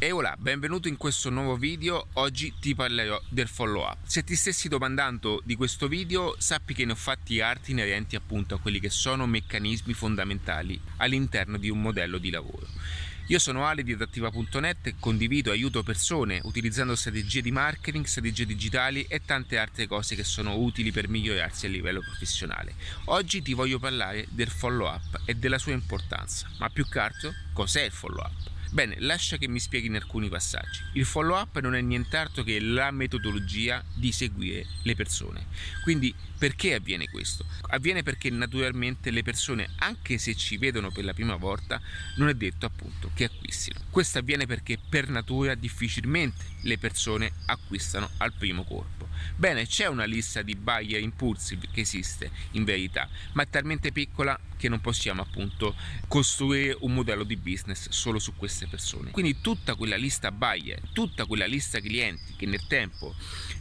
E voilà, benvenuto in questo nuovo video, oggi ti parlerò del follow up. Se ti stessi domandando di questo video, sappi che ne ho fatti altri inerenti appunto a quelli che sono meccanismi fondamentali all'interno di un modello di lavoro. Io sono Ale di adattiva.net e condivido e aiuto persone utilizzando strategie di marketing, strategie digitali e tante altre cose che sono utili per migliorarsi a livello professionale. Oggi ti voglio parlare del follow up e della sua importanza, ma più che altro cos'è il follow up? Bene, lascia che mi spieghi in alcuni passaggi. Il follow up non è nient'altro che la metodologia di seguire le persone. Quindi perché avviene questo? Avviene perché naturalmente le persone, anche se ci vedono per la prima volta, non è detto appunto che acquistino. Questo avviene perché per natura difficilmente le persone acquistano al primo colpo. Bene, c'è una lista di buyer impulsive che esiste in verità, ma è talmente piccola che non possiamo appunto costruire un modello di business solo su queste persone. Quindi tutta quella lista buyer, tutta quella lista clienti che nel tempo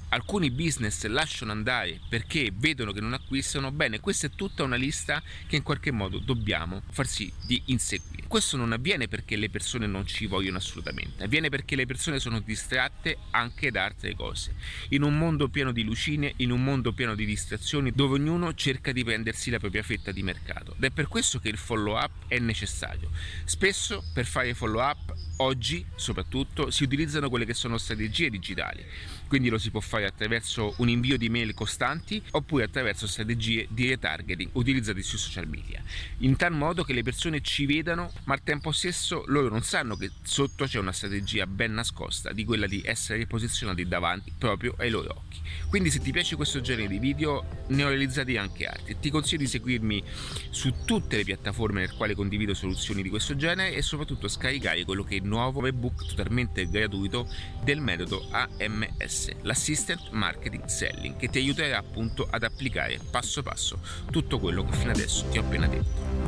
alcuni business lasciano andare perché vedono che non acquistano, bene, questa è tutta una lista che in qualche modo dobbiamo far sì di inseguire. Questo non avviene perché le persone non ci vogliono assolutamente, avviene perché le persone sono distratte anche da altre cose. In un mondo pieno di lucine, in un mondo pieno di distrazioni, dove ognuno cerca di prendersi la propria fetta di mercato. Ed è per questo che il follow up è necessario. Spesso per fare follow up oggi soprattutto si utilizzano quelle che sono strategie digitali. Quindi lo si può fare attraverso un invio di mail costanti oppure attraverso strategie di retargeting utilizzate sui social media. In tal modo che le persone ci vedano ma al tempo stesso loro non sanno che sotto c'è una strategia ben nascosta di quella di essere posizionati davanti proprio ai loro occhi. Quindi se ti piace questo genere di video ne ho realizzati anche altri. Ti consiglio di seguirmi su tutte le piattaforme nel quale condivido soluzioni di questo genere e soprattutto scaricare quello che nuovo ebook totalmente gratuito del metodo AMS l'Assistant Marketing Selling, che ti aiuterà appunto ad applicare passo passo tutto quello che fino adesso ti ho appena detto.